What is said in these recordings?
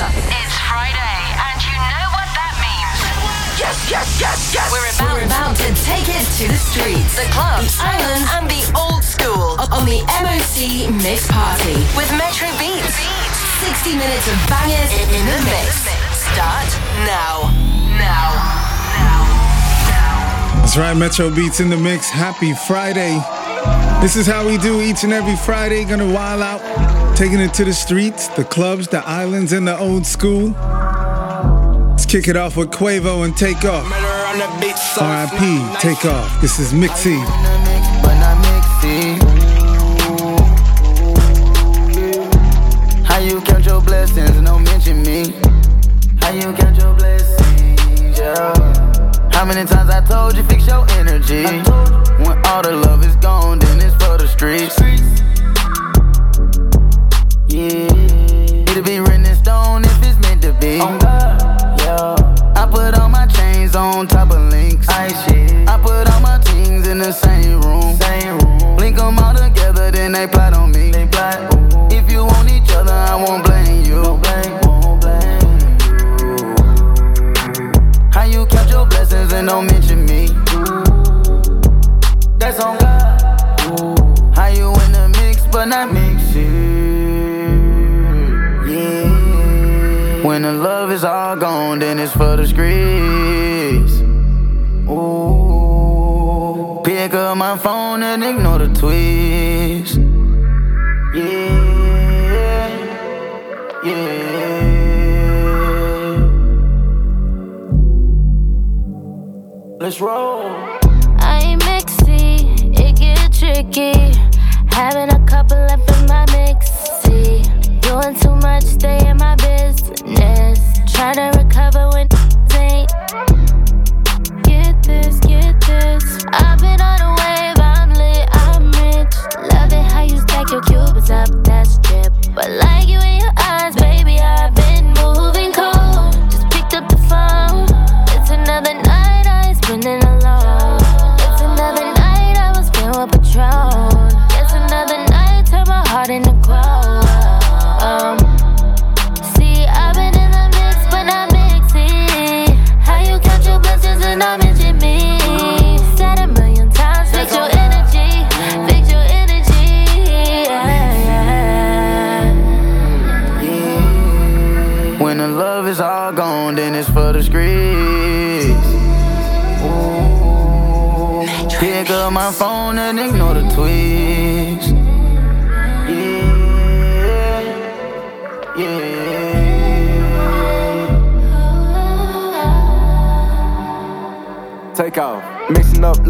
It's Friday, and you know what that means. Yes, yes, yes, yes. We're about, We're about to take it to the streets, the clubs, the islands, and the old school on the MOC Mix Party. with Metro Beats. 60 minutes of bangers in, in the mix. Start now. Now. Now. Now. That's right, Metro Beats in the mix. Happy Friday. This is how we do each and every Friday. Gonna wild out, taking it to the streets, the clubs, the islands, and the old school. Let's kick it off with Quavo and Takeoff. RIP, Takeoff. This is Mixie. How you count your blessings don't mention me? How you count your blessings, yeah? How many times I told you fix your energy? When all the love is gone, then it's for the streets. Yeah, it'll be written in stone if it's meant to be. Oh, yeah, I put all my chains on top of links. I put all my things in the same room. Same room. Link them all together, then they plot gone, then it's for the streets. Ooh. Pick up my phone and ignore the tweets. Yeah. Yeah. Let's roll. I ain't mixy, it get tricky. Having a couple up in my mixy. Doing too much, stay in my business. Trying to recover when ain't. Get this, get this. I've been on a wave, I'm lit, I'm rich. Love it how you stack your cubits up, that's drip. But like you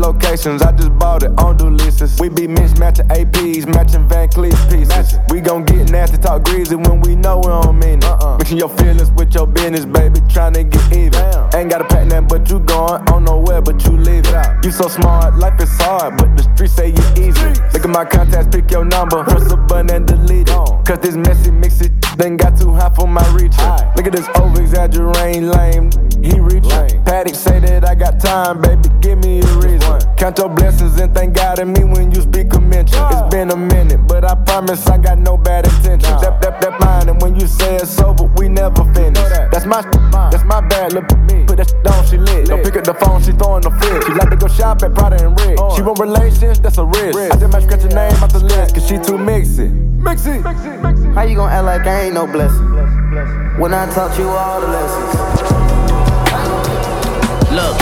locations, I just bought it on Dulises. We be mismatching APs, matching Van Cleef pieces. We gon' get nasty, talk greasy when we know we don't mean it. Uh-uh. Mixing your feelings with your business, baby, tryna get even. Damn. Ain't got a pack nothing but you going on nowhere, but you leave it. out. You so smart, life is hard, but the streets say you easy. Look at my contacts, pick your number, press a button and delete it. Cause this messy mix it, then got too high for my reach. Look at this over exaggerating lame, he reaching. Lame. Paddock say that I got time, baby, give me a reason. Count your blessings and thank God in me when you speak a mention. It's been a minute, but I promise I got no bad intentions. That, that, that mine, and when you say it's over, we never finish. That's my that's my bad, look at me. Put that shit on, she lit. Don't pick up the phone, she throwing the fit. She like to go shop at Prada and Rick. Oh. She want relations, that's a risk. I just might scratch her name off the list, cause she too mixy. Mixy, mixy. Mixy. How you gonna act like I ain't no blessing? When I taught you all the lessons. Look,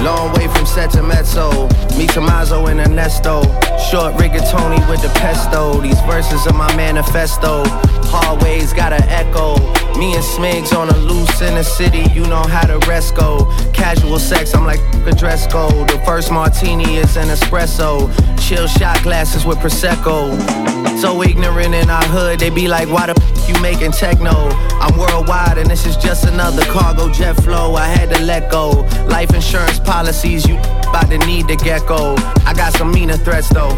long way from mezzo. Me Tommaso and Ernesto. Short rigatoni with the pesto. These verses are my manifesto. Hallways got an echo. Me and Smigs on a loose in the city. You know how the rest go. Casual sex, I'm like a dress code. The first martini is an espresso. Chill shot glasses with prosecco. So ignorant in our hood, they be like, why the f you making techno? I'm worldwide and this is just another cargo jet flow. I had to let go. Life insurance policies, you about to need the gecko. I got some meaner threats though.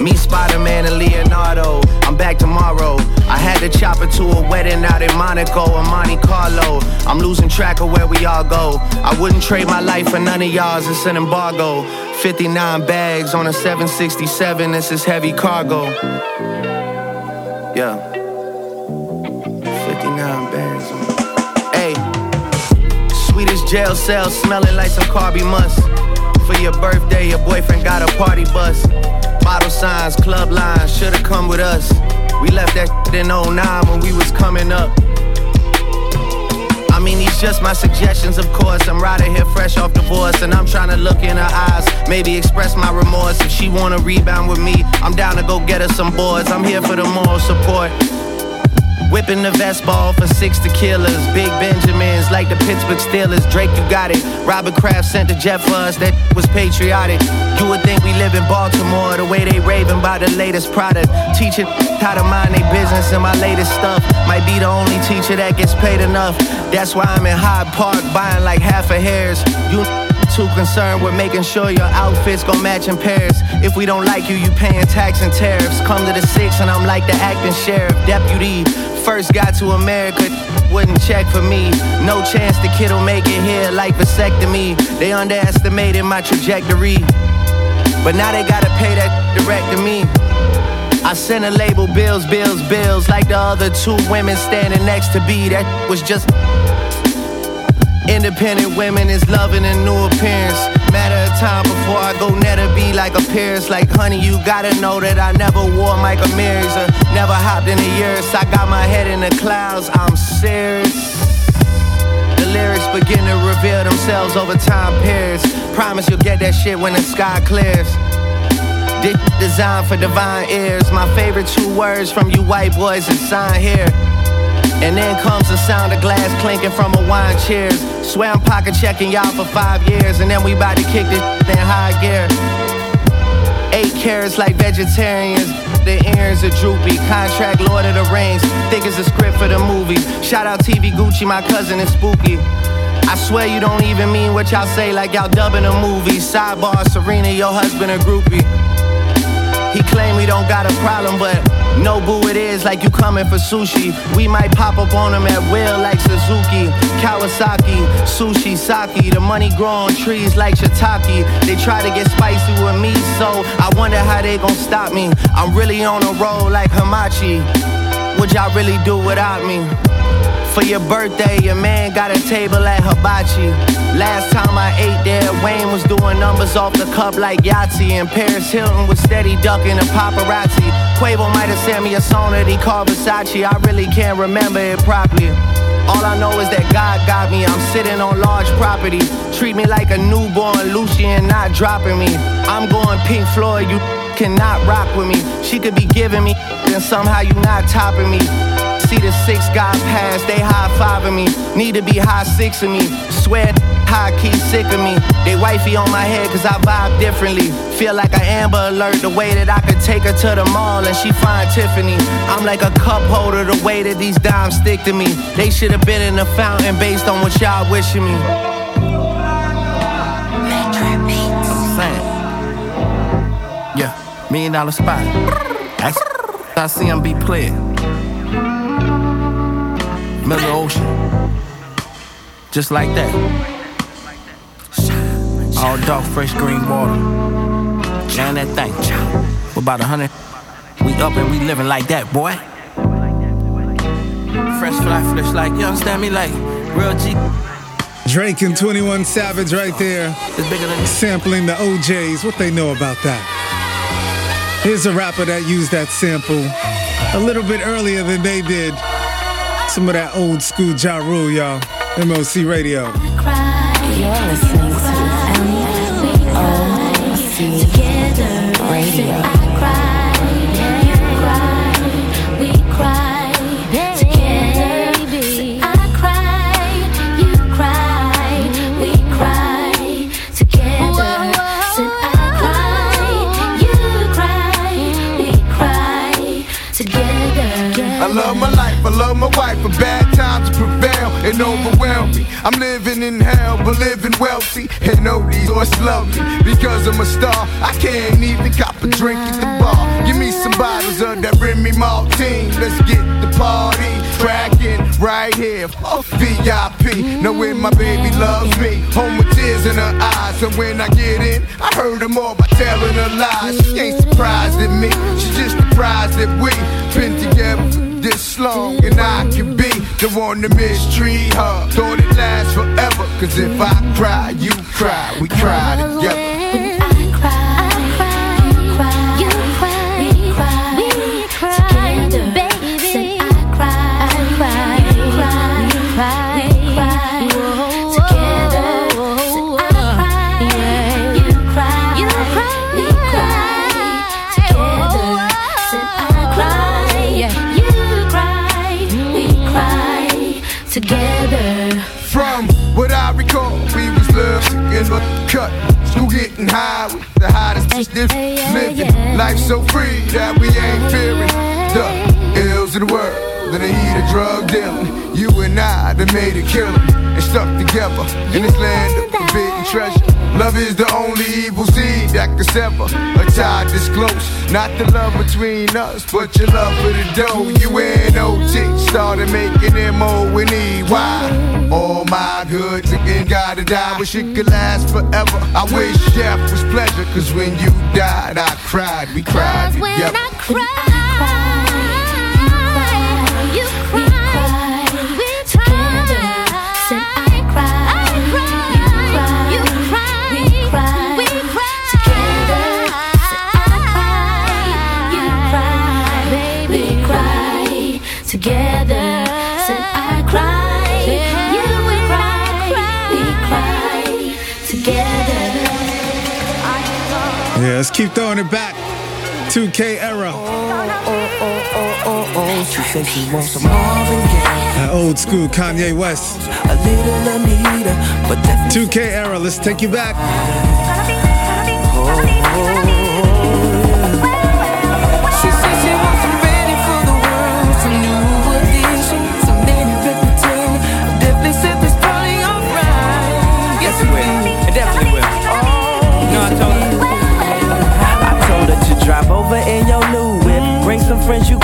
Me, Spider Man, and Leonardo. I'm back tomorrow. I had to chop it to a wedding out in Monaco or Monte Carlo. I'm losing track of where we all go. I wouldn't trade my life for none of y'all's. It's an embargo. 59 bags on a 767. This is heavy cargo. Yeah. Jail cell smelling like some carby must. For your birthday, your boyfriend got a party bus. Model signs, club lines, should've come with us. We left that in 09 when we was coming up. I mean, these just my suggestions, of course. I'm right here fresh off divorce, and I'm trying to look in her eyes, maybe express my remorse. If she wanna rebound with me, I'm down to go get her some boards. I'm here for the moral support. Whipping the vest ball for six tequilas. Big Benjamins like the Pittsburgh Steelers. Drake, you got it. Robert Kraft sent the jet for us. That was patriotic. You would think we live in Baltimore the way they raving about the latest product. Teaching how to mind their business and my latest stuff. Might be the only teacher that gets paid enough. That's why I'm in Hyde Park buying like half a hairs. You too concerned with making sure your outfits gon' match in pairs. If we don't like you, you paying tax and tariffs. Come to the six and I'm like the acting sheriff, deputy. First got to America, wouldn't check for me. No chance the kid'll make it here like vasectomy. They underestimated my trajectory. But now they gotta pay that direct to me. I sent a label bills, bills, bills, like the other two women standing next to B. That was just Independent women is loving a new appearance. Matter of time before I go netter be like a Pierce. Like, honey, you gotta know that I never wore Michael Myers or never hopped in a years. I got my head in the clouds, I'm serious. The lyrics begin to reveal themselves over time periods. Promise you'll get that shit when the sky clears. This designed for divine ears. My favorite two words from you white boys is sign here. And then comes the sound of glass clinking from a wine cheers. Swear I'm pocket checking y'all for five years, and then we about to kick this in high gear. Eight carats like vegetarians. The ears are droopy. Contract Lord of the Rings. Think it's a script for the movie. Shout out TV Gucci, my cousin is spooky. I swear you don't even mean what y'all say, like y'all dubbing a movie. Sidebar, Serena, your husband a groupie. He claim we don't got a problem, but no boo it is like you coming for sushi. We might pop up on them at will like Suzuki, Kawasaki, sushi, sake. The money grow on trees like shiitake. They try to get spicy with me, so I wonder how they gon' stop me. I'm really on a roll like Hamachi. Would y'all really do without me? For your birthday, your man got a table at Hibachi. Last time I ate there, Wayne was doing numbers off the cup like Yahtzee. And Paris Hilton was steady ducking the paparazzi. Quavo might have sent me a song that he called Versace. I really can't remember it properly. All I know is that God got me. I'm sitting on large property. Treat me like a newborn Lucian, not dropping me. I'm going Pink Floyd, you cannot rock with me. She could be giving me, then somehow you not topping me. See the six guys pass, they high fiving me. Need to be high six of me. Swear high key sick of me. They wifey on my head cause I vibe differently. Feel like an Amber Alert the way that I could take her to the mall and she find Tiffany. I'm like a cup holder the way that these dimes stick to me. They should have been in the fountain based on what y'all wishing me. I'm saying. Yeah, million dollar spot. I see him be played. Ocean. Just like that. All dark, fresh green water. And that thing. For about a hundred. We up and we living like that, boy. Fresh fly, fresh like, you understand me? Like, real G. Drake and 21 Savage right there, It's bigger than sampling the OJs. What they know about that? Here's a rapper that used that sample a little bit earlier than they did. Some of that old school Ja Rule, y'all. MOC Radio. You're listening to MOC Radio. I'm living in hell, but living wealthy. And no, these love me because I'm a star. I can't even cop a drink at the bar. Give me some bottles of that Remy Martin. Let's get the party cracking right here. Fuck VIP. Knowing my baby loves me. Home with tears in her eyes. And when I get in, I heard her more by telling her lies. She ain't surprised at me. She just surprised that we been together this long and I can be don't wanna mistreat her. Thought it lasts forever, cause if I cry, you cry, we cry together. Getting high with the hottest bitch living. Life so free that we ain't fearing the ills of the world. Then eat a drug dealing. You and I, that made it killing and stuck together in this land of forbidden treasure. Love is the only evil seed that can sever a tie this close. Not the love between us, but your love for the dough. You and OT started making MO and EY. All my goods again gotta die. Wish it could last forever. I wish death was pleasure, cause when you died, I cried. We cried together. When I cried. Yeah, let's keep throwing it back. 2K era. That old school Kanye West. A little Anita, but 2K era, let's take you back.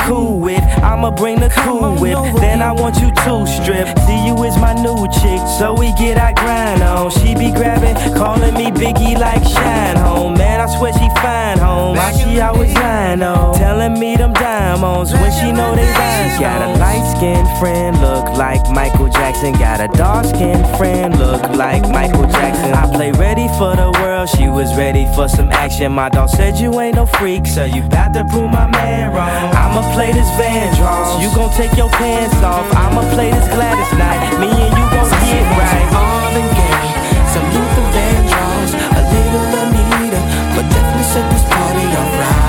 Cool. I'ma bring the cool whip. Then I want you to strip. See you is my new chick, so we get our grind on. She be grabbing, calling me Biggie like Shine Home. Man, I swear she fine home. Why she always lying on? Telling me them diamonds when she know they rhymes. Got a light skinned friend, look like Michael Jackson. Got a dark skinned friend, look like Michael Jackson. I play ready for the world, she was ready for some action. My dog said you ain't no freak, so you bout to prove my man wrong. I'ma play this van Vandross. You gon' take your pants off. I'ma play this Gladys Knight. Me and you gon' get right. Marvin Gaye, some Luther Vandross, a little Anita, but definitely set this party alright.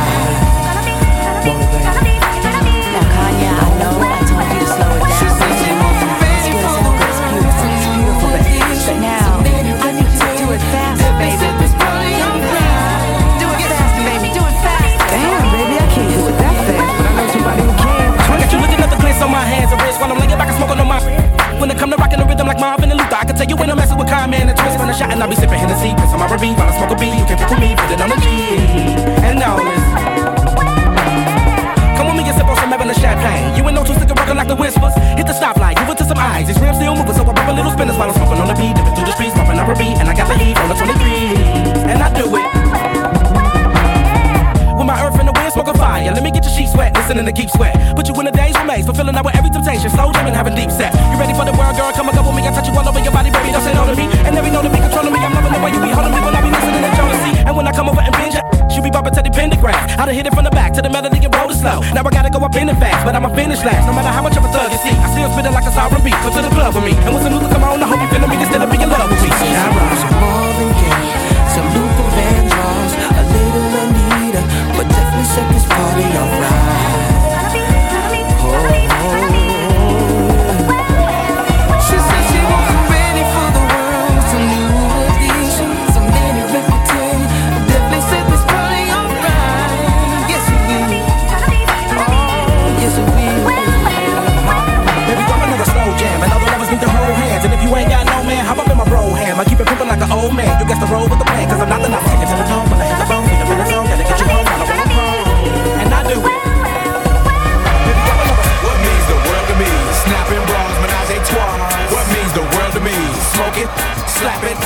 it, slap it.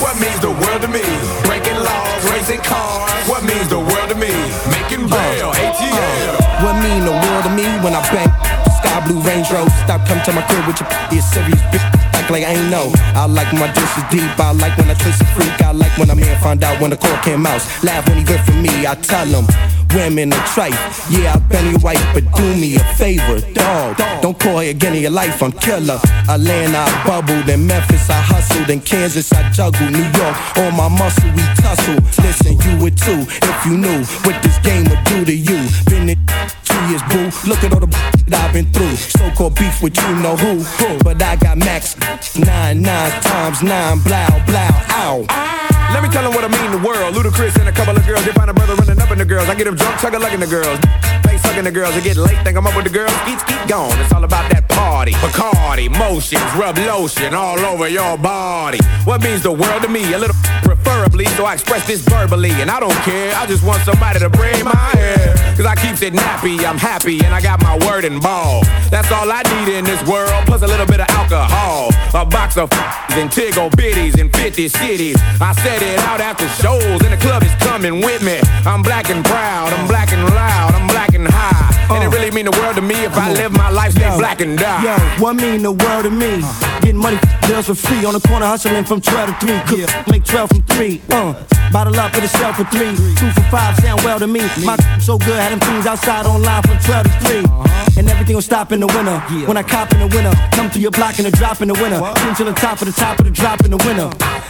What means the world to me? Breaking laws, racing cars. What means the world to me? Making bail, uh, ATL. Uh, what mean the world to me when I bank Sky blue Range Road. Stop, coming to my crib with your be serious bitch. Act like I ain't know. I like my dishes deep. I like when I twist a freak. I like when I'm here. Find out when the court came out. Laugh when he good for me. I tell him. Women are tripe. Yeah, I've been your wife, but do me a favor, dog. Don't call her again in your life, I'm killer. Atlanta, I bubbled. In Memphis, I hustled. In Kansas, I juggled. New York, on my muscle, we tussle. Listen, you would too, if you knew what this game would do to you. Been two years, boo. Look at all the that I've been through. So-called beef with you know who. But I got max nine, nine times nine, blow, blow, ow. Let me tell them what I mean the world. Ludacris and a couple of girls. They find a brother running up in the girls. I get them drunk, chugga lugging the girls. Face sucking the girls. They get late, think I'm up with the girls. Skeet, skeet, gone. It's all about that party. Bacardi, motions, rub lotion all over your body. What means the world to me? A little preferably, so I express this verbally. And I don't care, I just want somebody to braid my hair. Cause I keeps it nappy, I'm happy, and I got my word ball. That's all I need in this world, plus a little bit of alcohol. A box of and Tiggo bitties in 50 cities. I set it out after shows, and the club is coming with me. I'm black and proud, I'm black and loud, I'm black and high. And it really mean the world to me if I live my life, stay black and die. Yo, what mean the world to me? Getting money, girls for free on the corner, hustling from 12 to 3. Cook, make 12 from 3. Uh, bottle up for the sell for 3. 2 for 5 sound well to me. My so good, had them things outside online from 12 to 3. And everything will stop in the winter. When I cop in the winter, come to your block and a drop in the winter. Get to the top of the top of the drop in the winter.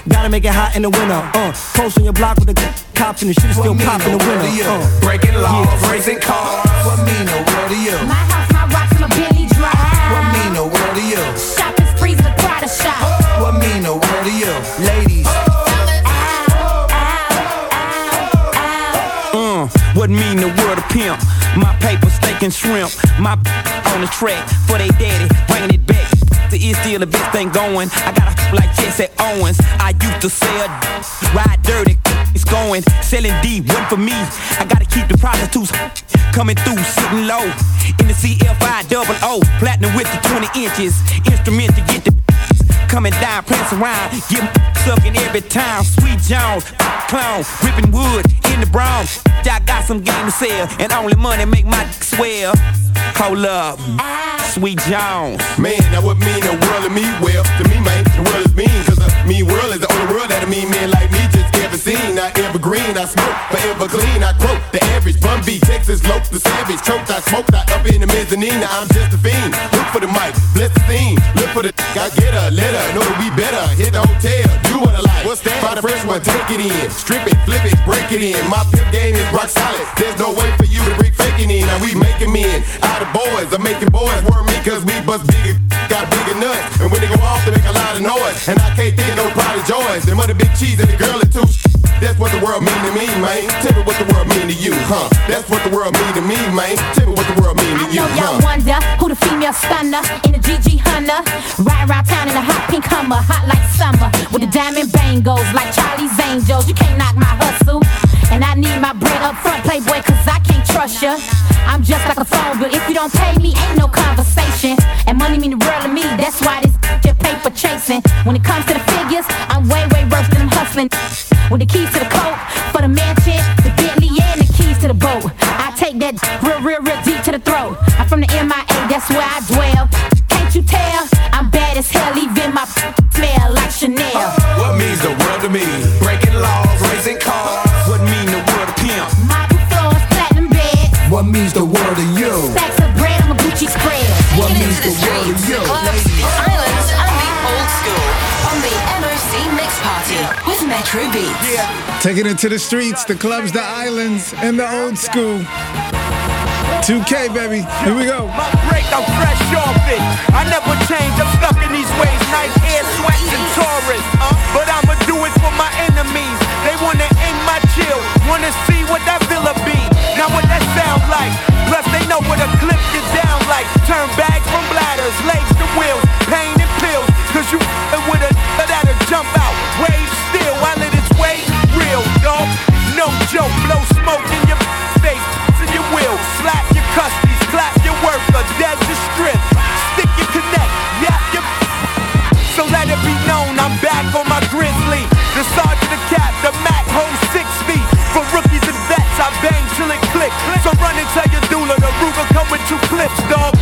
Gotta make it hot in the winter. Uh, post on your block with the cops and the shit is still pop in the winter. Uh, Breaking laws, racing cars. What mean the world to you? My house, my rocks, my Bentley drive. What mean the world to you? Shopping sprees, the Prada shop. What mean the world to you? Ladies. Uh, what mean the word of pimp? My paper steak and shrimp. My on the track for they daddy, bringing it back. The is still the bitch thing going. I got a like Jesse Owens. I used to sell ride dirty. It's going selling D one for me. I gotta keep the prostitutes coming through, sitting low in the CFI double O, platinum with the 20 inches. Instrument to get the coming down, prance around, get sucking every time. Sweet Jones, clown, ripping wood in the Bronx. I got some game to sell, and only money make my dick swell. Hold up, Sweet Jones. Man, that would mean the world to me. Well, to me, man, the world is mean. Cause the mean world is the only world that a mean men like me seen. I evergreen, I smoke, forever clean. I quote the average bum beat, Texas lope, the savage. Choked, I smoked, I up in the mezzanine. Now I'm just a fiend. Look for the mic, bless the scene. Look for the I get her, let her know that we better. Hit the hotel, do what I like. What's that? Find a fresh one, take it in. Strip it, flip it, break it in. My pimp game is rock solid. There's no way for you to break faking in. Now we making men out of boys. I'm making boys worm me cause we bust bigger, got bigger nuts. And when they go off, they make a lot of noise. And I can't think of no pride of joys. Them other big cheese and the girl are too. That's what the world mean to me, man. Tell me what the world mean to you, huh? That's what the world mean to me, man. Tell me what the world mean to you, I know y'all huh? wonder who the female stunner in the GG Hunter. Ride around town in a hot pink Hummer, hot like summer. With the diamond bangles like Charlie's Angels. You can't knock my hustle. And I need my bread up front, playboy, cause I can't trust ya. I'm just like a phone bill. If you don't pay me, ain't no conversation. And money mean the world to me. That's why this your paper chasing. When it comes to the figures, I'm way, way worse than I'm hustling. With the keys to the coat, for the mansion, with Metro Beats. Taking it to the streets, the clubs, the islands, and the old school. 2K, baby. Here we go. My break, I'm fresh off it. I never change, I'm stuck in these ways. Nice air, sweat, and Taurus. Uh, but I'ma do it for my enemies. They wanna end my chill, wanna see what that villa be. Now what that sound like? Plus they know what a clip get down like. Turn bags from bladders, legs to wheels, pain and pills. Cause you with a that'll jump out. Wave still while dog. No joke, blow smoke in your face, in your will. Slap your custies, clap your worker, dead to strip. Stick your connect, yap your so let it be known I'm back on my grizzly. The sergeant, the cap, the Mac holds six feet. For rookies and vets, I bang till it click. So run and tell your doula the Ruger come with two clips, dog.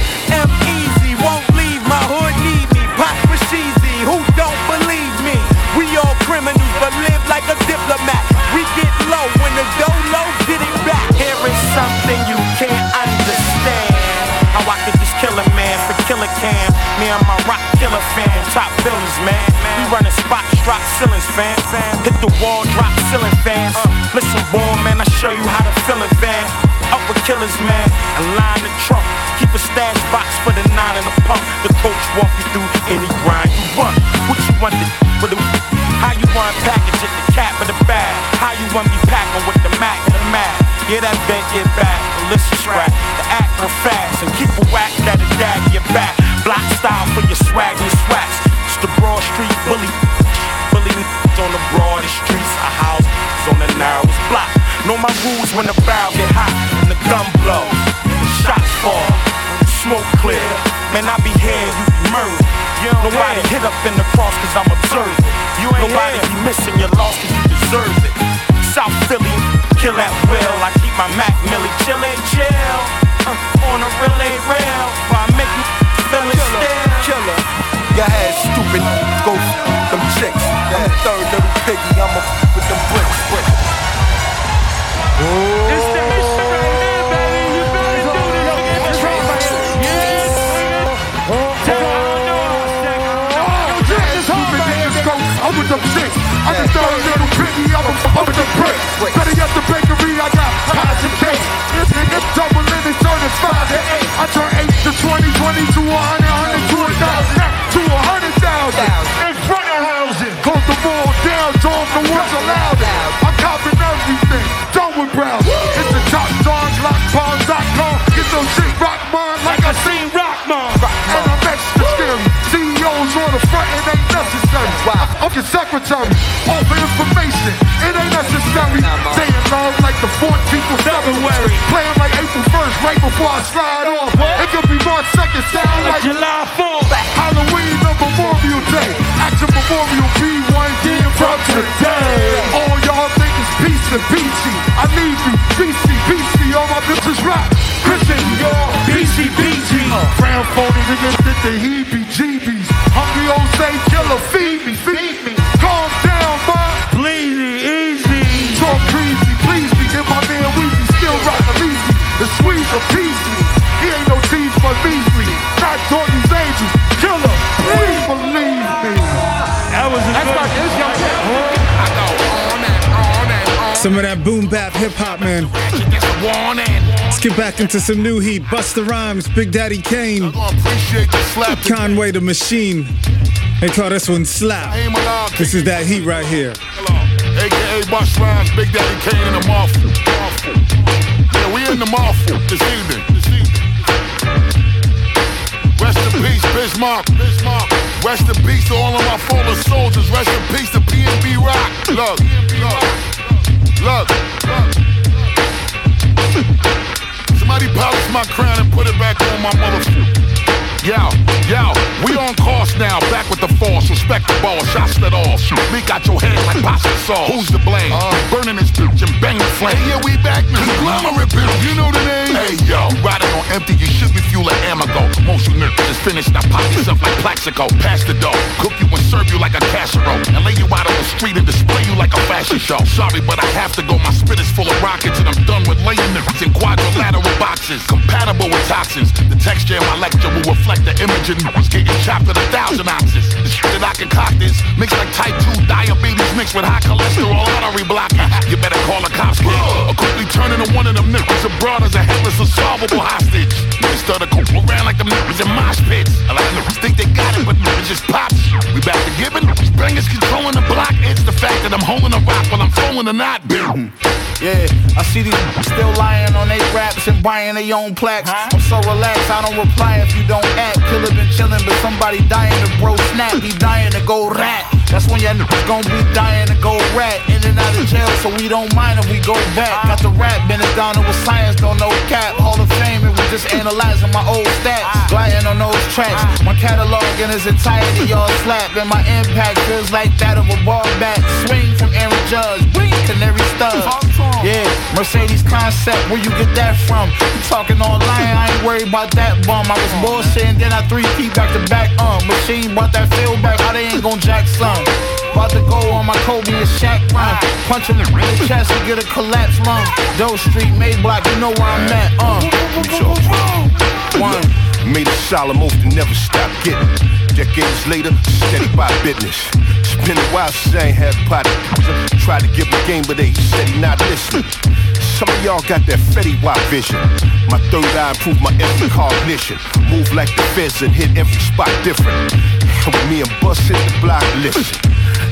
Ceiling fans. Listen, boy, man, I show you how to fill it, van. Up with killers, man, and line the trunk. Keep a stash box for the nine and the pump. The coach walk you through any grind you want. What you want to the how you want package it, the cap or the bag? How you want me packing with the Mac and the Mac? Yeah, that bent get back, the list is the act real fast, and keep a whack that a dag your back. Block style for your swag and swags. It's the Broad Street bully, bully on the broadest streets. A on the block. Know my rules when the barrel get hot and the gun blow, the shots fall, smoke clear. Man, I be here, you be murdered. Nobody hit up in the cross cause I'm observing. You ain't Nobody be missing your loss cause you deserve it. South Philly, kill at will. I keep my Mac Millie chillin', chill. Uh, on a relay rail, I make you feel it still. Killer. Your ass stupid, go them chicks. I'm the third little piggy, I'm a f with them. I'm with them six. I'm the third little piggy. I'm a I'm with the brick. Better yet, the bakery. I got pies and. This nigga double in it, turning five to eight. I turn eight to 20, 20 to 100, 100 to a thousand, to a hundred thousand. In front of housing. Close the ball down, John the ones allowed. I'm copping everything. With Brown. It's the top dogs, lockpawns.com. Get those shit rock mine like I seen Rockmon. And I'm extra scary. CEOs on the front, it ain't necessary. I'm your secretary. All the information, it ain't necessary. Saying love like the 14th of February. Playing like April 1st, right before I slide off. It could be March 2nd, sound like July 4th. Halloween or Memorial Day. Action Memorial B1 year from today. All y'all think is peace and peachy. I BC, BC, all my bitches rock. Christian, y'all, BC, BG. Crown phony niggas did the heebie-jeebies. Hungry old say killer, feed me, feed me. Calm down, man. Bleed easy. Talk greasy, please me. Get my man Weezy, still rockin' easy. The squeeze appease me. He ain't no tease for Beasley. Not Jordan's angels. Some of that boom bap hip hop, man. Let's get back into some new heat. Busta Rhymes, Big Daddy Kane, Conway the Machine. They call this one Slap. This is that heat right here. AKA Bush Rhymes, Big Daddy Kane in the Marfu. Yeah, we in the Marfu this evening. Rest in peace, Biz Markie. Bismarck. Rest in peace to all of my fallen soldiers. Rest in peace to PNB Rock. Look, look, look. Somebody polish my crown and put it back on my motherfucker. Yo, yo, we on course now, back with the force, respect the ball, shots that all shoot. Leak out your head like pasta sauce. Who's to blame? Uh, burning this bitch and bang the flame. Hey, yeah, we back now. Conglomerate bitch, you know the name? Hey, yo, riding on empty, you should be fuel like Amago. Most you niggas just finished, now pop yourself like Plaxico. Pass the dough, cook you and serve you like a casserole. And lay you out on the street and display you like a fashion show. Sorry, but I have to go, my spit is full of rockets and I'm done with laying niggas in quadrilateral boxes. Compatible with toxins. The texture in my lecture will reflect the image and was getting chopped at a thousand ounces. The shit that I concoct is mixed like type 2 diabetes mixed with high cholesterol artery blocking. You better call a cops kid or quickly turn into one of them niggas abroad as a headless unsolvable hostage. Niggas started go around like them niggas in mosh pits. A lot of niggas think they got it, but niggas just pop. We back to giving. Bangers controlling the block. It's the fact that I'm holding a rock while I'm throwing a knot. Yeah, I see these still lying on they raps and buying their own plaques. I'm so relaxed, I don't reply if you don't act. Killer been chillin', but somebody dying to bro snap. He dying to go rat. That's when y'all niggas gon' be dying to go rat. In and out of jail, so we don't mind if we go back. Got the rap, been it down with science, don't know cap. Hall of Fame, and we just analyzing my old stats. Ah. Gliding on those tracks. Ah. My catalog in its entirety, y'all slap. And my impact feels like that of a ball bat. Swing from Aaron Judge, bring canary stud. Yeah, Mercedes concept, where you get that from? You talking online, I ain't worried about that bum. I was bullshitting, then I three feet back to back. Uh, machine brought that feel back, how they ain't gon' jack some. About to go on my Kobe and Shaq run. Punching the the chest to get a collapse lung. Doe Street, Mayblock, you know where I'm at. Uh, one. Made a solemn oath to never stop getting. Decades later, steady by business. It's been a while since I ain't had a pot. Tried to give him game, but they he said he not listening. Some of y'all got that Fetty Wap vision. My third eye improved my every cognition. Move like the feds and hit every spot different. With me and Bus hit the block, listen.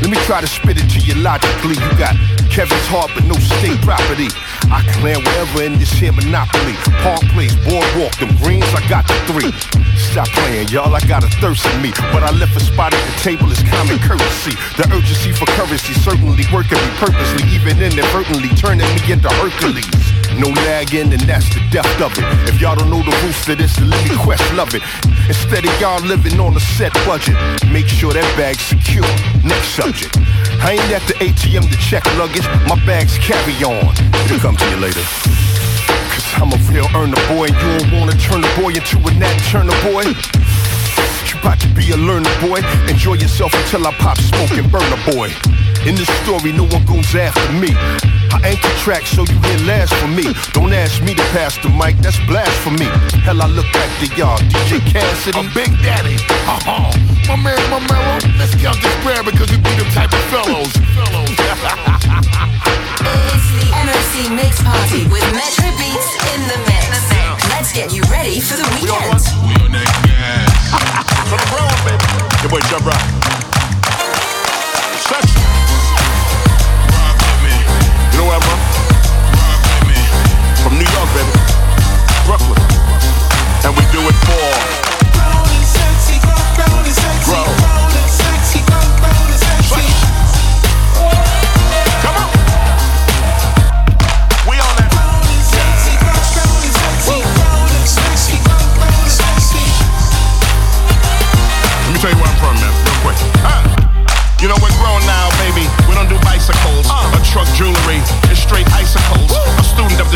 Let me try to spit it to you logically. You got Kevin's heart, but no state property. I land wherever in this here monopoly. Park Place, Boardwalk, them greens, I got the three. Stop playing, y'all, I got a thirst in me. But I left a spot at the table is common courtesy. The urgency for currency certainly working me purposely, even inadvertently turning me into Hercules. No lagging, and that's the depth of it. If y'all don't know the roots of this, let me Questlove it. Instead of y'all living on a set budget, make sure that bag's secure. Next subject. I ain't at the ATM to check luggage, my bags carry on. It'll come to you later. Cause I'm a real earner boy, and you don't wanna turn the boy into a nat turner boy. You about to be a learner boy. Enjoy yourself until I pop smoke and burn a boy. In this story, no one goes after me. I anchor track so you hear last for me. Don't ask me to pass the mic, that's blasphemy. Hell, I look back to y'all, DJ Cassidy. I'm Big Daddy. Uh-huh. My man, my mellow. Let's count this bread because we be them type of fellows. fellows. It's the MOC Mix Party with Metro Beats in the mix. Let's get you ready for the weekend. For the grown, baby. Your boy Chubb Rock. You know where I'm from? From New York, baby. Brooklyn. And we do it for. Grow.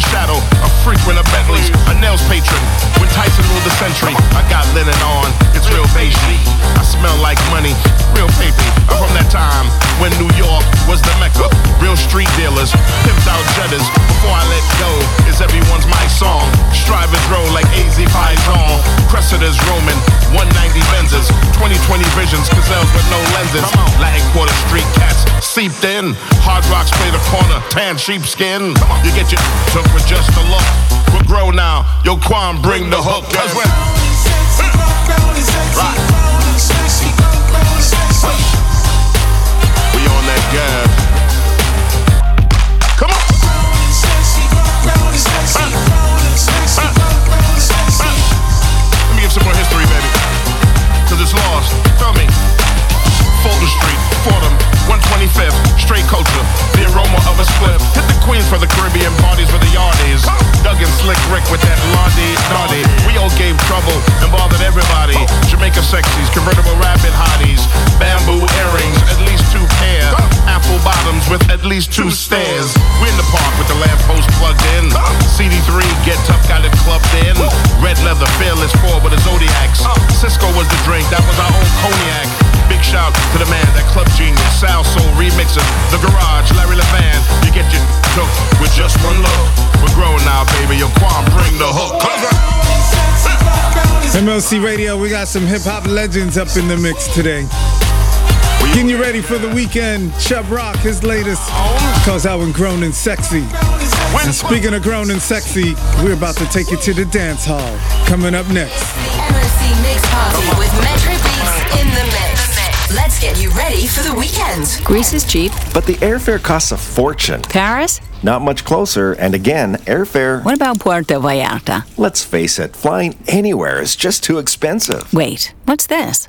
The shadow, a frequent of Bentleys, nails patron. When Tyson ruled the century, I got linen on. It's real beige. I smell like money, real paper. I'm from that time when New York was the mecca. Real street dealers, pimped out judders. Before I let go, is everyone's my song. Strive and grow like Azie Faison. Cressidas Roman, 190 Benzes, 2020 visions, gazelles with no lenses. Latin Quarter Street cats seeped in. Hard rocks play the corner, tan sheepskin. You get your took with just a look. We're grown now. Yo, Quan, bring the hook. Cause right. We on that gas. Come on. Let me give some more history, baby. Cause it's lost. Feel me? Fulton Street, Fordham, 125th, straight culture, the aroma of a split. Hit the Queens for the Caribbean parties with the yardies. Duggan Slick Rick with that Blondie Naughty. We all gave trouble and bothered everybody. Jamaica sexies, convertible rabbit hotties, bamboo earrings, at least two pairs. Apple bottoms with at least two stairs. We in the park with the lamppost plugged in. CD3, get tough, got it clubbed in. Red leather, fearless four with the Zodiacs. Cisco was the drink, that was our own cognac. Big shout to the man, that club genius, Salsoul remixer, the garage, Larry Levan. You get your took with just one look. We're grown now, baby. Yo, Quan, bring the hook. MOC Radio, we got some hip hop legends up in the mix today. Getting you ready for the weekend. Chubb Rock, his latest, calls out when grown and sexy. And speaking of grown and sexy, we're about to take you to the dance hall. Coming up next. MOC Mix Party with Metro Beats in the mix. Let's get you ready for the weekend. Greece is cheap. But the airfare costs a fortune. Paris? Not much closer, and again, airfare. What about Puerto Vallarta? Let's face it, flying anywhere is just too expensive. Wait, what's this?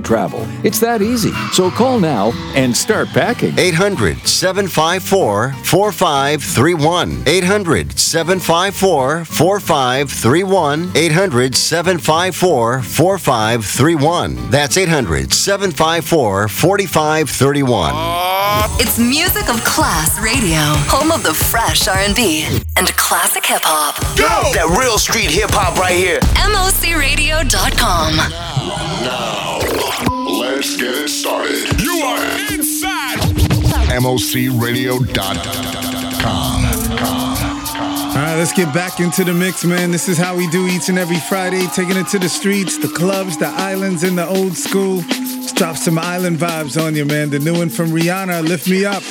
travel. It's that easy. So call now and start packing. 800 754 4531. 800 754 4531. 800 754 4531. That's 800 754 4531. It's music of class radio, home of the fresh R&B and classic hip hop. Go! That real street hip hop right here. MOCRadio.com. No. no. Let's get it started. You are inside mocradio.com. All right, let's get back into the mix, man. This is how we do each and every Friday, taking it to the streets, the clubs, the islands, and the old school. Let's drop some island vibes on you, man. The new one from Rihanna, Lift Me Up.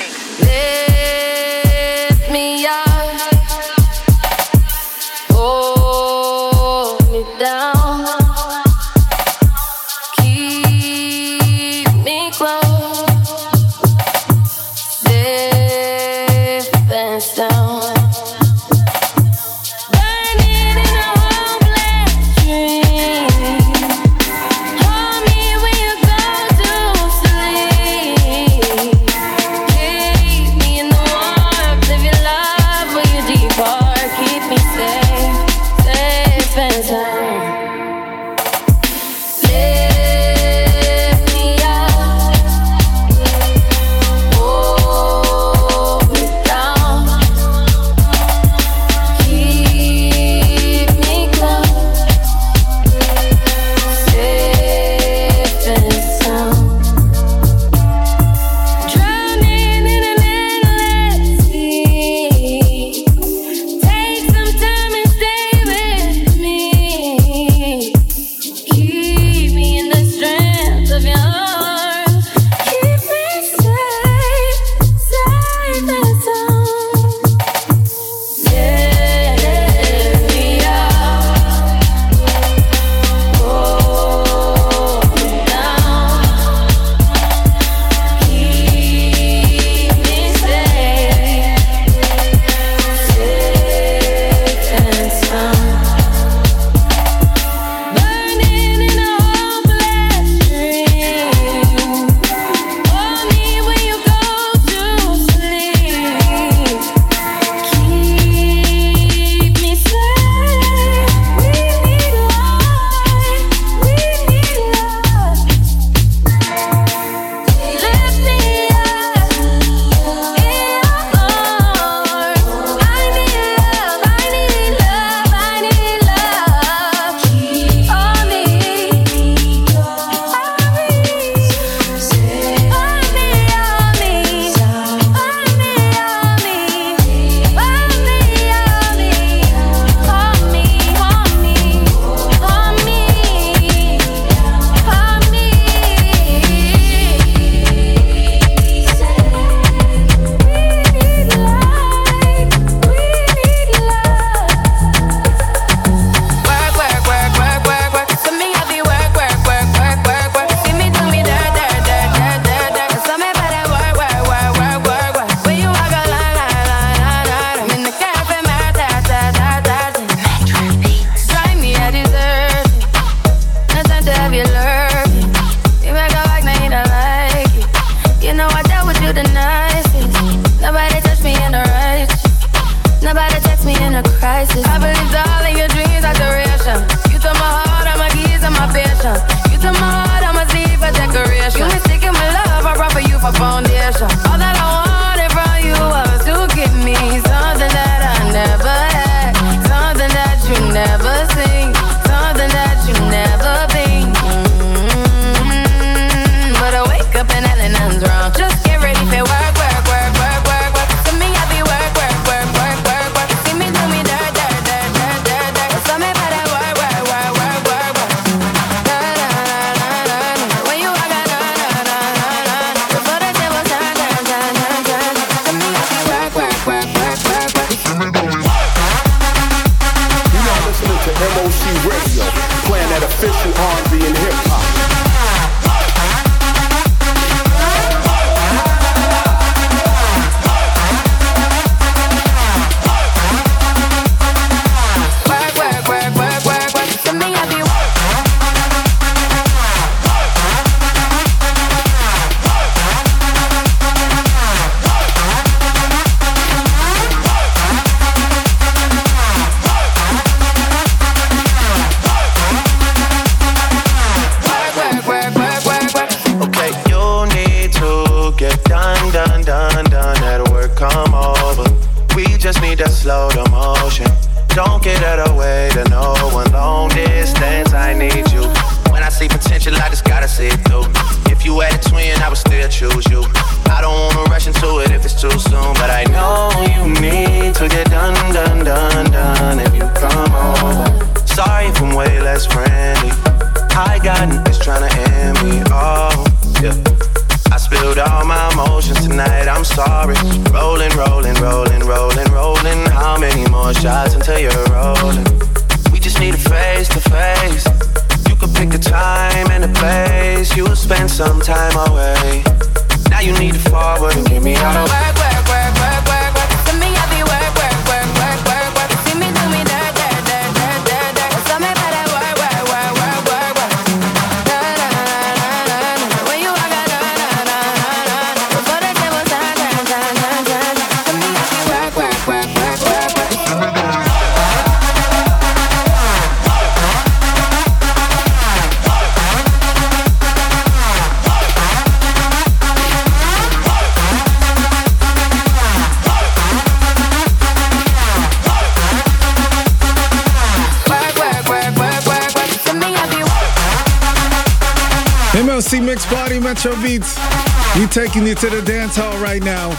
Taking you to the dance hall right now.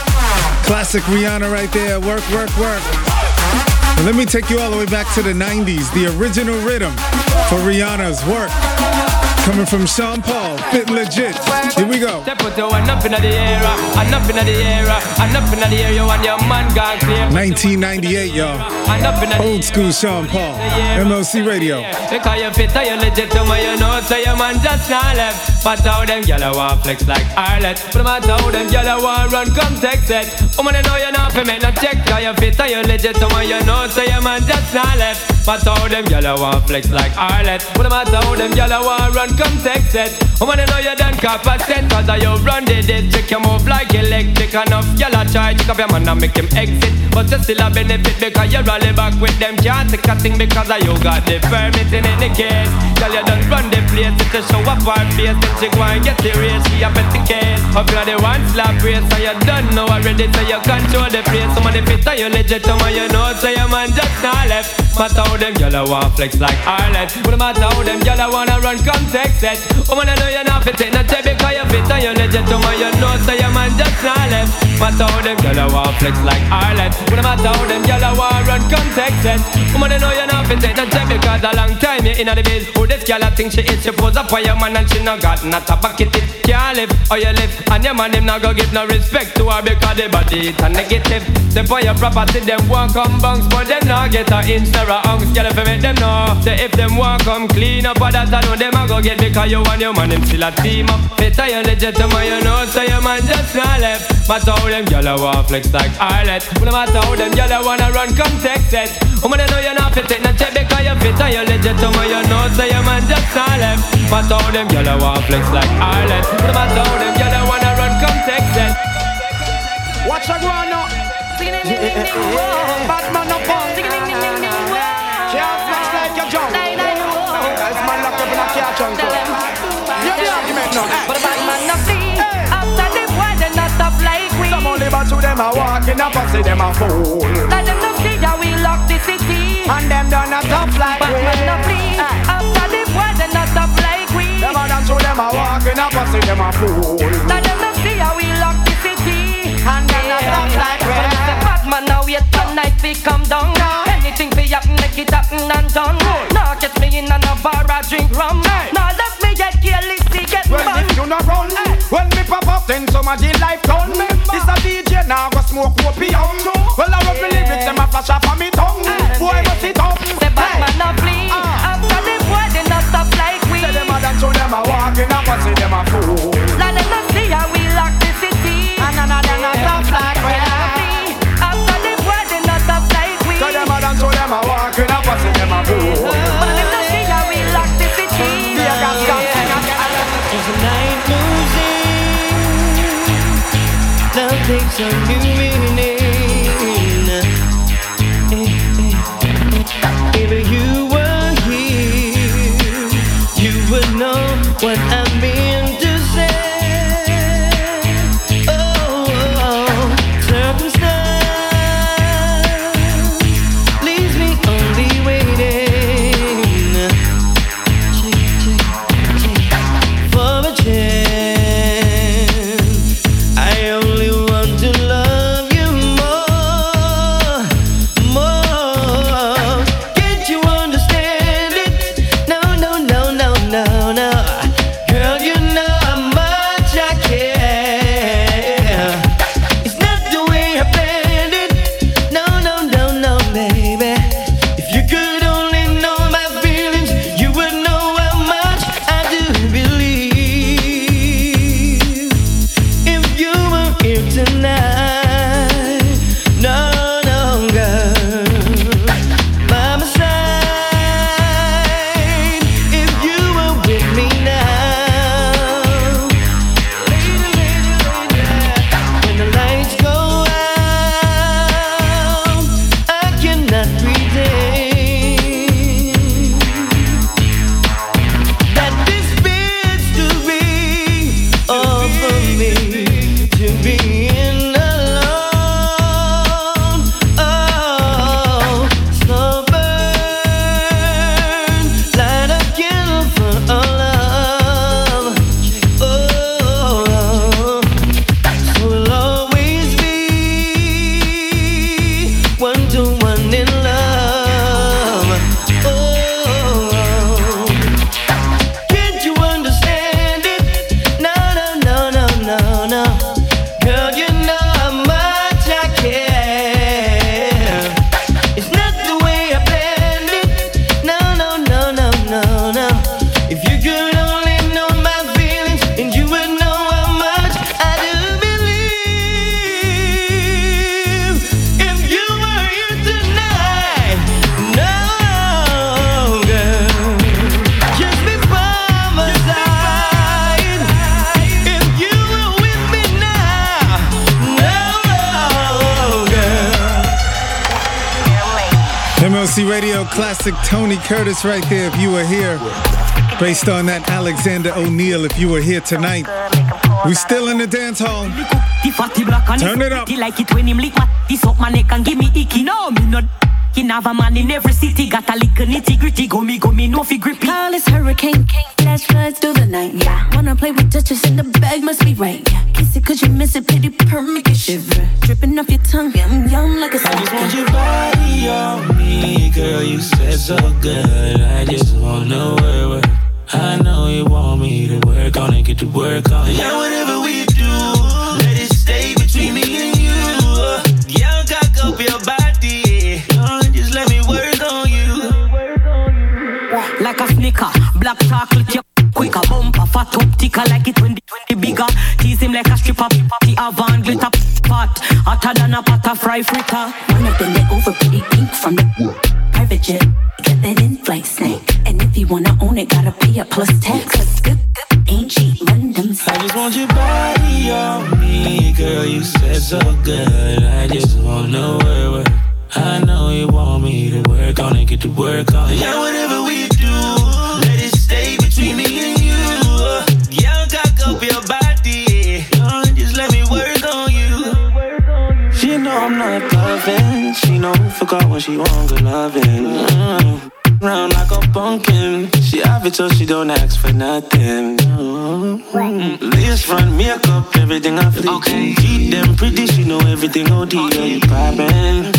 Classic Rihanna right there. Work, work, work. And let me take you all the way back to the 90s. The original rhythm for Rihanna's work. Coming from Sean Paul, Fit Legit. Here we go. Put you one up in the air, and up in the air, uh, and up in the air, uh, you and your man gone clear. 1998, y'all. Old school Sean Paul. MOC Radio. Because you fit and you legit you know, so your man just not left. But how them gyal want flex like Arlet. But no matter how them gyal want run, come text it. Woman, you know you're not for me, no check. Cause you fit and you legit to me, you know, so your man just not left. But how them gyal want flex like Arlet. But no matter how them gyal want run, come text it. Woman, you know you done cap a cent. Cause you run the district, you move like electric. Enough a try to up your man and make him exit. But you still a benefit because you rally back with them. Can't take a thing because of you got the permit in any case. Girl, you done run the place. It's a show up our face. She go and get the race. She a bet case. Up you're the one slap race. So you done know already. So you control the place. Some of the fit are you legit. Some of you know. So your man just not left. Matter how them gyal want flex like Ireland. But no matter how them gyal wanna run, come text it. Woman, I know you're not fit. Not take because you fit and you legit. Some of you know. So your man just not left. Matter how them gyal want flex like Ireland. But no matter how them gyal want run, come text it. Woman, I know you're not fit. Not take because a long time you in the biz. Who this gyal a think she is? She pose up for your man and she no got not a bucket it. Can't live or you live. And your man him not go give no respect to her because the body it a negative. Them for your property them want come bunks, but them not get a inch nor a ounce. Girl, if you make them know, say if them want come clean up, but that I know them a go get because you and your man them still a team up. Better you legit to my you know, so your man just not left. Matter how them gyal want flex like Arlet. No matter how them gyal wanna run, come text it. Woman, I know you're not fit, take no check because you fit and you legit to my you know, so your man just not left. Matter how them gyal want flex like Arlet. No matter how them gyal wanna run, come text it. Watch a go on now. Batman up on. Can't flex like a jump. Guys, man locked up in a car trunk. You the argument now. But a bad man not flee. After the boy, they not up like we. Some only but to them a walking up and say them a fool. Let them not see how we lock the city. And them done a tough like But we. man not flee. A to them a walking up and say them a fool. Let them not see how we lock the city. And them not tough like we. The bad man now wait tonight we come down. Anything fi happen, make it happen and done. Now catch me in a bar, I drink rum. Now let me get careless, get Well, fun. if you not run, when me pop up, then somebody life done. This a DJ now go smoke opium. Well, I rub the lyrics, them a flash up on me tongue. Boy, must it up. Say bad man not flee. Them a walking up them a fool. Let them not see how we lock the city. And none of them not stop like we. After the boy, they not stop like we. Say them a dance to them a walking up and say them a fool. But let them see how we lock the city. Yeah, got stop sing As the night moves in, love takes a new Mixy Radio classic Tony Curtis right there if you were here. Based on that Alexander O'Neal if you were here tonight. We still in the dance hall. Turn it up. Like it when him lick my this up my neck and give me icky. No, me not. He have a man in every city, got a lick nitty gritty. Go me, go me, no fi grippy. Call this hurricane, flash floods through the night. Yeah. Wanna play with Duchess in the bag, must be right. Yeah. Kiss it cause you miss it, pity per make it shiver. Dripping off your tongue, yum yum like a I just want your body on me, girl. You said so good. I just wanna work, work. I know you want me to work on it, get to work on it. Yeah, whatever we do, Like a snicker, black chocolate, you quicker. Bumper, fat up, ticker like it when the, when the bigger. Tease him like a stripper, the avant glitter pot. Hotter than a pot of fry fritter. Wanna bend it over pretty pink from the private jet. Get that in-flight snack. And if you wanna own it, gotta pay a plus tax. Cause good, good ain't cheap, run them I just want your body on me, girl. You said so good. I just wanna work, work. I know you want me to work on it, get to work on it. Yeah, whatever we I'm not bluffing. She know forgot what she want, good loving. Mm. Round like a pumpkin. She have it so she don't ask for nothing. Mm. Lace front, makeup, everything I fleet. Okay. Keep them pretty, she know everything OD. Are you poppin'?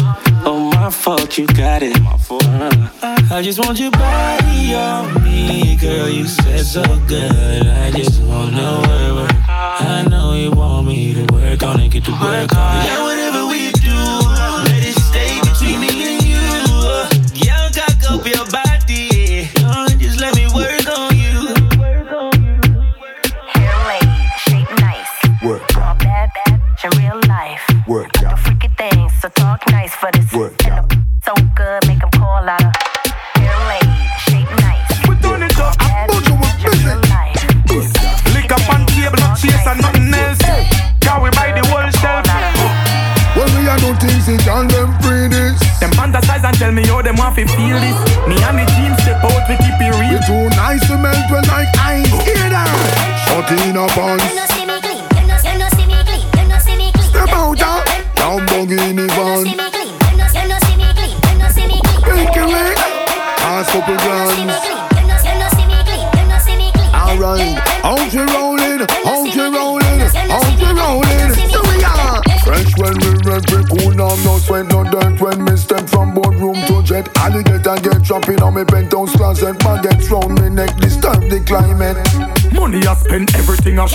Oh, my fault, you got it. My Uh, I just want your body on me, girl. You said so good. I just wanna work, work. I know you want me to work on it, get to work on it. Yeah,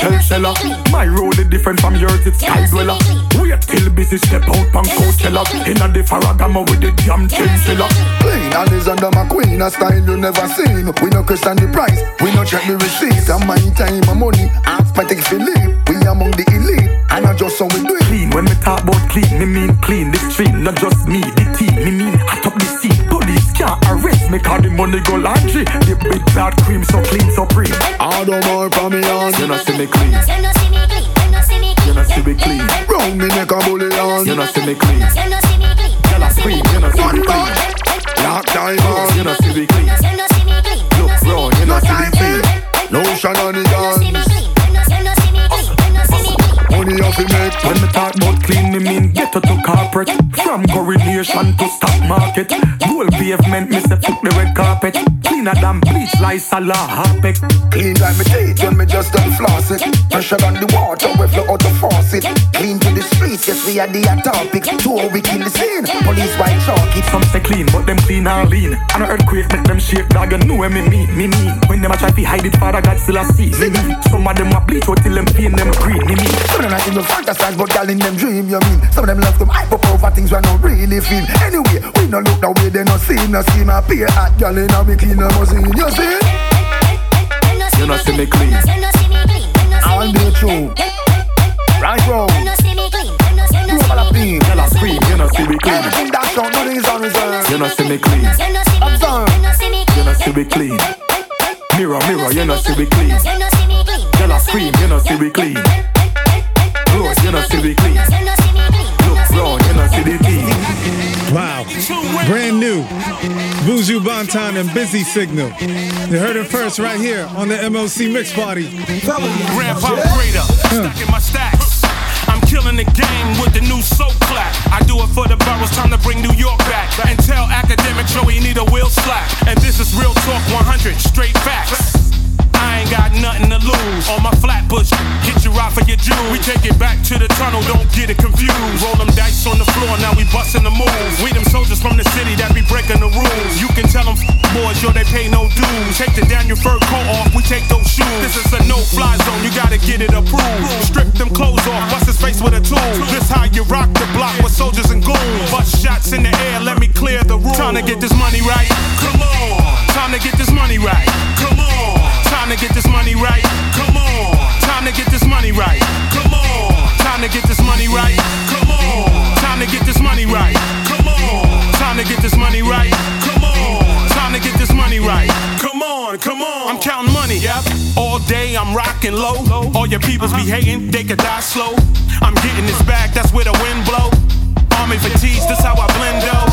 everything a shell seller. My role is different from yours, it's sky dweller. Wait till busy step out pan Coachella. Inna the Ferragamo with the jam chinchilla. Clean and is under my queen, a style you never seen. We no question the price, we no check the receipt. And my time, my money, half my take Philippe. We among the elite, and not just how we do it. Clean when me talk about clean, me mean clean the stream, not just me, the team. Me mean hot up the scene. Police can't arrest me 'cause the money go laundry. The big bad cream so clean, so free. I don't more from me on. You know see me clean. You know see me clean. Round me neck a bully on. You know see me clean. Girl I scream. You know see me One clean. more. Lock time on. You know see me clean. Look round. You know see me clean. Lotion on the guns. Money off the make. When me talk about clean, me mean ghetto to corporate. From coronation to stock market. Gold pavement, me say took the red carpet. Cleaner than bleach, like Salah Harpek. Clean like me teeth when me just done floss it. Pressure on the water, we flow out the faucet. Clean to the streets, yes we are the hot topic. Two we kill the scene. Police white chalk it. Some say clean, but them clean and lean. And an earthquake make them shake, dog. You know what me mean, me mean. When them a try to hide it, Father God still a see. Me mean. Some of them a bleach out till them pain them green. Me mean. Some of in the fantasize, but gal in them dream, you mean. Some of them love them hype up over things we not really feel. Anyway, we no look the way they no see, no see my peer hot gal in a me clean a machine. You see? You know see me clean. I'll be true. Right round. Global appeal. Tell a scream, you know see me clean. Everything that show, nothing is on reserve. You know see me clean. Observe. You know see me clean. Mirror, mirror, you know see me clean. Tell a scream, you know see me clean. Close, you know see me clean. Look round, you know see the team. Wow. Brand new. Buju Banton and Busy Signal. You heard it first right here on the MOC Mix Party. Grandpa Greater, stacking my stacks. I'm killing the game with the new soul clap. I do it for the boroughs, time to bring New York back. And tell academic Joe he need a wheel slap. And this is real talk 100, straight facts. I ain't got nothing to lose. On my flatbush, hit you right for your jewels. We take it back to the tunnel, don't get it confused. Roll them dice on the floor, now we bustin' the moves. We them soldiers from the city that be breaking the rules. You can tell them boys, yo, they pay no dues. Take the down your fur coat off, we take those shoes. This is a no-fly zone, you gotta get it approved. Strip them clothes off, bust his face with a tool. This how you rock the block with soldiers and goons. Bust shots in the air, let me clear the room. Time to get this money right. Come on. Time to get this money right. Come on. Time to get this money right. Come on. Time to get this money right. Come on. Time to get this money right. Come on. Time to get this money right. Come on. Time to get this money right. Come on. Time to get this money right. Come on, come on. I'm counting money. Yep. All day I'm rocking low. All your peoples be hating, they could die slow. I'm getting this back, that's where the wind blow. Army fatigues, that's how I blend though.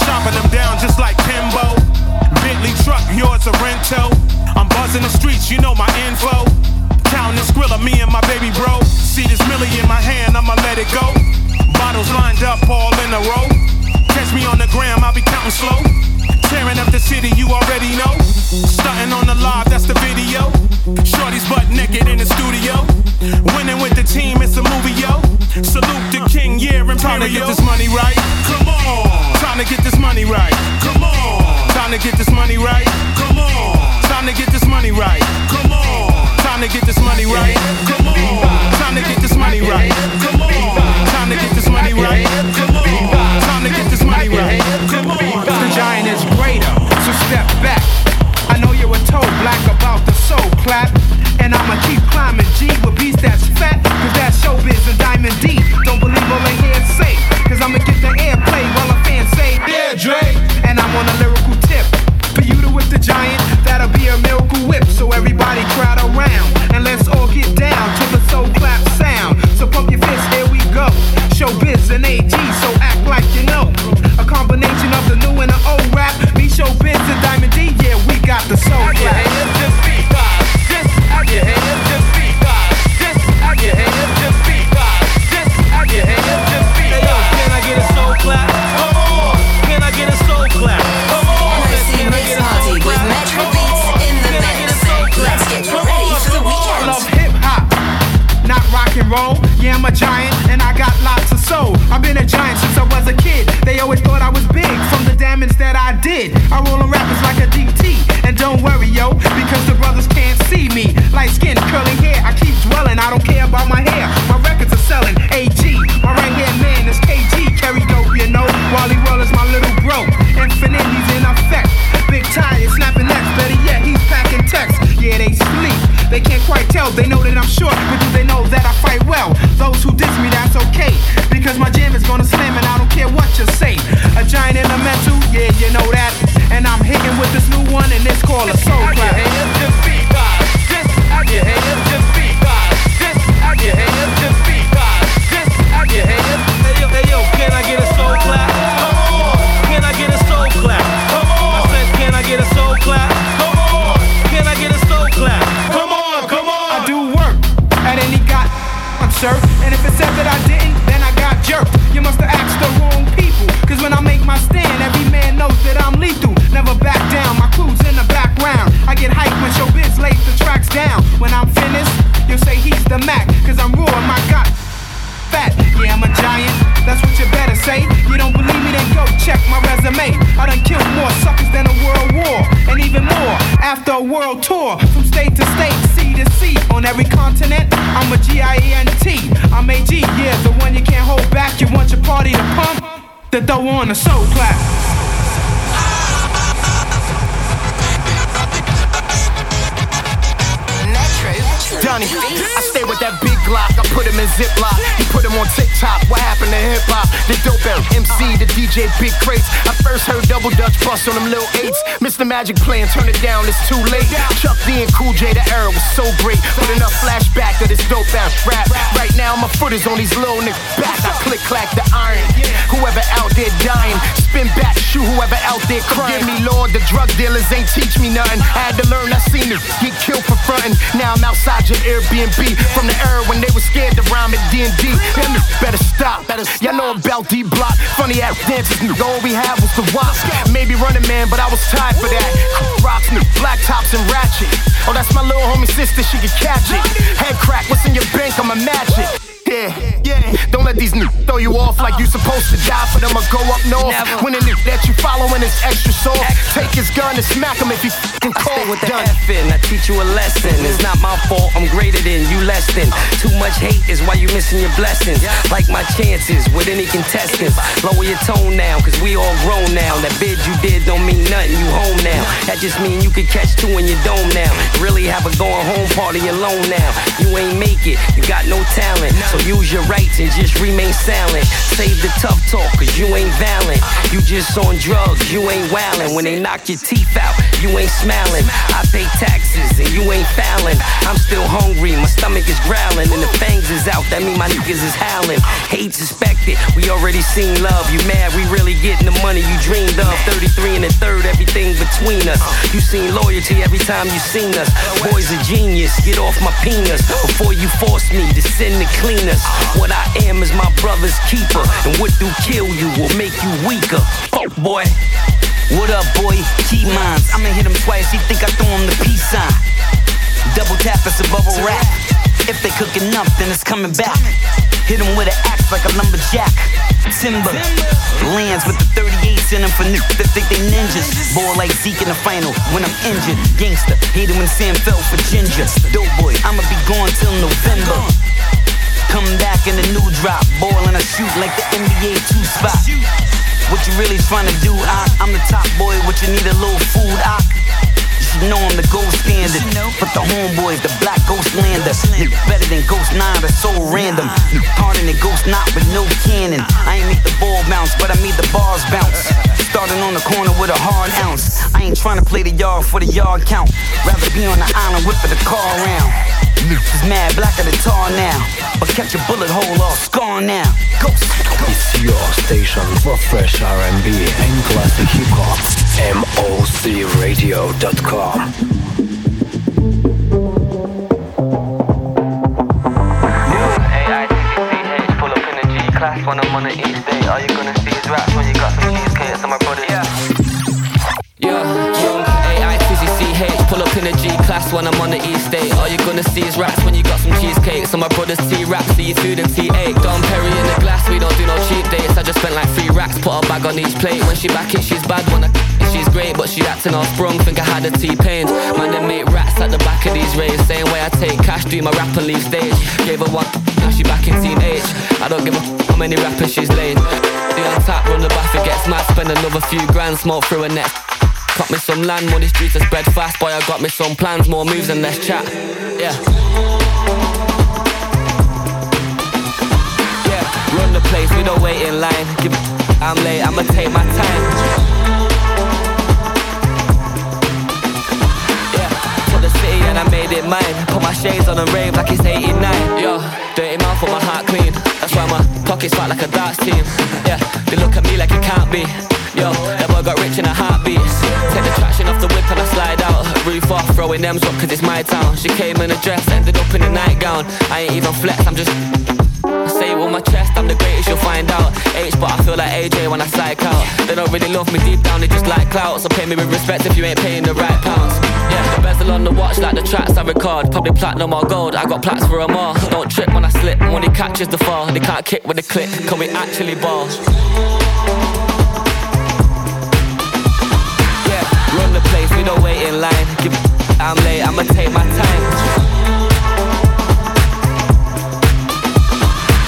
Chopping them down just like Kimbo. Bentley truck, yours a rental. You know my info. Counting the skrilla, me and my baby bro. See this milli in my hand, I'ma let it go. Bottles lined up all in a row. Catch me on the gram, I'll be counting slow. Tearing up the city, you already know. Stunting on the live, that's the video. Shorty's butt naked in the studio. Winning with the team, it's a movie, yo. Salute the king, yeah, Imperial. Time to get this money right. Come on. Time to get this money right. Come on. Time to get this money right. Come on. Time to get this money right. To get this money right. Come on. Time to get this money right. Come on. Time to get this money right. Come on. Time to get this money right. Come on. The giant is greater, so step back. I know you were told black about the soul clap. And I'ma keep climbing G with beats that's fat. Cause that's showbiz and diamond D. Don't believe all they hear say. Cause I'ma get the airplay while a fan say, Yeah, Dre. And I'm on a lyrical tip. For you to whip the giant, that'll be a miracle whip. So everybody world tour. From state to state, sea to sea. On every continent, I'm a G-I-E-N-T. I'm AG, yeah, the one you can't hold back. You want your party to pump? Then throw on a soul clap. Donnie, I stay with that big Glock. I put him in Ziploc. He put him on TikTok. What happened to hip hop? The dope MC, the DJ, big crates. I first heard Double Dutch Bus on them little eights. Mr. Magic playing, turn it down, it's too late. Chuck D and Cool J, the era was so great. With enough flashback of this dope ass rap. Right Now my foot is on these little niggas back. I click clack the iron. Whoever out there dying, spin back, shoot whoever out there crying. Forgive me, Lord, the drug dealers ain't teach me nothing. I had to learn, I seen it get killed for frontin'. Now I'm outside your Airbnb from the era when they was scared to rhyme at D&D. Them better stop. Y'all know about D Block. Funny ass dances, nigga. All we had was the watch. Maybe running man, but I was tired for that. Rocks, new black tops and ratchet. Oh, that's my little homie sister, she can catch it. Head crack, what's in your bank? I'ma match it. Yeah, yeah. Don't let these niggas throw you off like you supposed to die for them or go up north. Never. When the that you following is extra soft, take his gun and smack him if he fucking call. Stay with the Done. F in, I teach you a lesson. It's not my fault, I'm greater than you less than. Too much hate is why you missing your blessings. Like my chances with any contestants. Lower your tone now, cause we all grown now. That bid you did don't mean nothing, you home now. That just mean you could catch two in your dome now. Really have a going home party alone now. You ain't make it, you got no talent. So use your rights and just remain silent. Save the tough talk, cause you ain't valiant. You just on drugs, you ain't wildin'. When they knock your teeth out, you ain't smiling. I pay taxes and you ain't fouling. I'm still hungry, my stomach is growling, and the fangs is out. That mean my niggas is howling. Hate suspected, we already seen love. You mad, we really getting the money you dreamed of. 33 and a third, everything between us. You seen loyalty every time you seen us. Boy's a genius, get off my penis before you force me to send the What I am is my brother's keeper, and what do kill you will make you weaker. Fuck boy. What up, boy? Key mines. I'ma hit him twice. He think I throw him the peace sign. Double tap, it's a bubble wrap. If they cook enough, then it's coming back. Hit him with an axe like a lumberjack. Timber lands with the 38s in him for niggas that think they ninjas. Ball like Zeke in the final when I'm injured. Gangster, hate him when Sam fell for ginger. Dope boy, I'ma be gone till November. Come back in the new drop, and I shoot like the NBA two spot. What you really trying to do, I, I'm the top boy, what you need a little food, I. You should know I'm the gold standard. But the homeboys, the black ghost lander. Nigga better than Ghost 9, that's so random. Harder than Ghost Knot with no cannon. I ain't make the ball bounce, but I made the bars bounce. Starting on the corner with a hard ounce. I ain't trying to play the yard for the yard count. Rather be on the island whipping the car around. Niggas mad blacker than tar now. But catch a bullet hole off, scar now. Ghost. It's your station for fresh R&B and classic hip hop. MOCRadio.com. Pull up in the class when I'm on the East Day. All you gonna see is raps when you got some cheesecake. Some my brothers. Yeah. Yeah, in a G class when I'm on the East Day. All you're gonna see is raps when you got some cheesecake. So my brothers T-rap, see you food and T8 Don Perry in the glass, we don't do no cheap dates. I just spent like three racks, put a bag on each plate. When she back it, she's bad, when I she's great But she acting all sprung, think I had a T-pain. Man, they make rats at the back of these raves. Same way I take cash, do my rap and leave stage. Gave her one, now she back in H. I don't give a how many rappers she's laid. The on tap, run the bath, it gets mad. Spend another few grand, smoke through a net Cut me some land, money streets to spread fast. Boy, I got me some plans, more moves and less chat. Yeah. Yeah, run the place, we don't wait in line. Give I'm late, I'ma take my time. Yeah, for the city and I made it mine. Put my shades on and rave like it's 89. Yo, dirty mouth with my heart clean. That's why my pockets fat like a darts team. Yeah, they look at me like it can't be. Yo, that boy got rich in a heartbeat. Take the traction off the whip and I slide out. Roof off, throwing them up cause it's my town. She came in a dress, ended up in a nightgown. I ain't even flex, I'm just. I say it with my chest, I'm the greatest, you'll find out. H, but I feel like AJ when I psych out. They don't really love me deep down, they just like clout. So pay me with respect if you ain't paying the right pounds. Yeah, the bezel on the watch like the tracks I record. Probably platinum or gold, I got plats for them all. Don't trip when I slip, he catches the fall. They can't kick with a click, can we actually ball? Run the place, we don't wait in line. Give I'm late, I'ma take my time.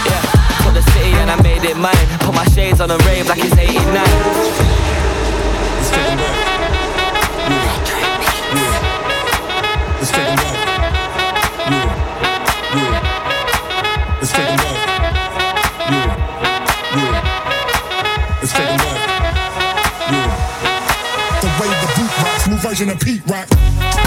Yeah, for the city and I made it mine. Put my shades on and rave like it's 89. Way the boot rocks, new version of Pete Rock.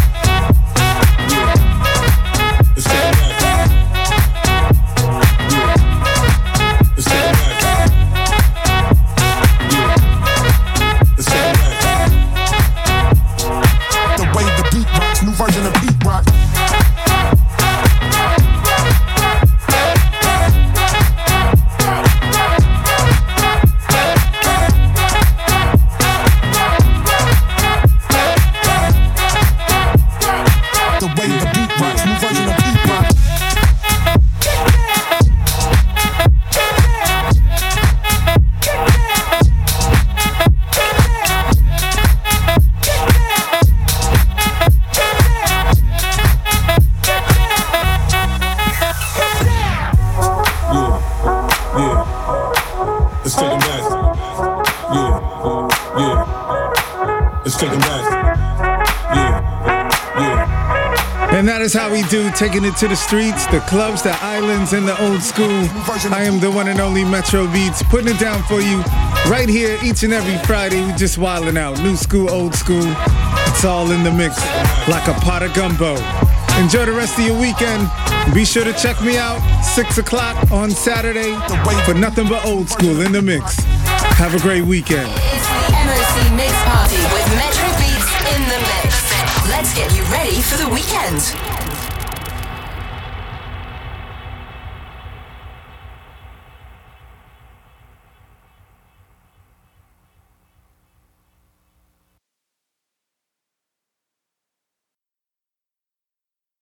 Taking it to the streets, the clubs, the islands, and the old school. I am the one and only Metro Beats, putting it down for you right here each and every Friday. We just wilding out, new school, old school. It's all in the mix, like a pot of gumbo. Enjoy the rest of your weekend. Be sure to check me out six o'clock on Saturday for nothing but old school in the mix. Have a great weekend. It's the MOC Mix Party with Metro Beats in the mix. Let's get you ready for the weekend.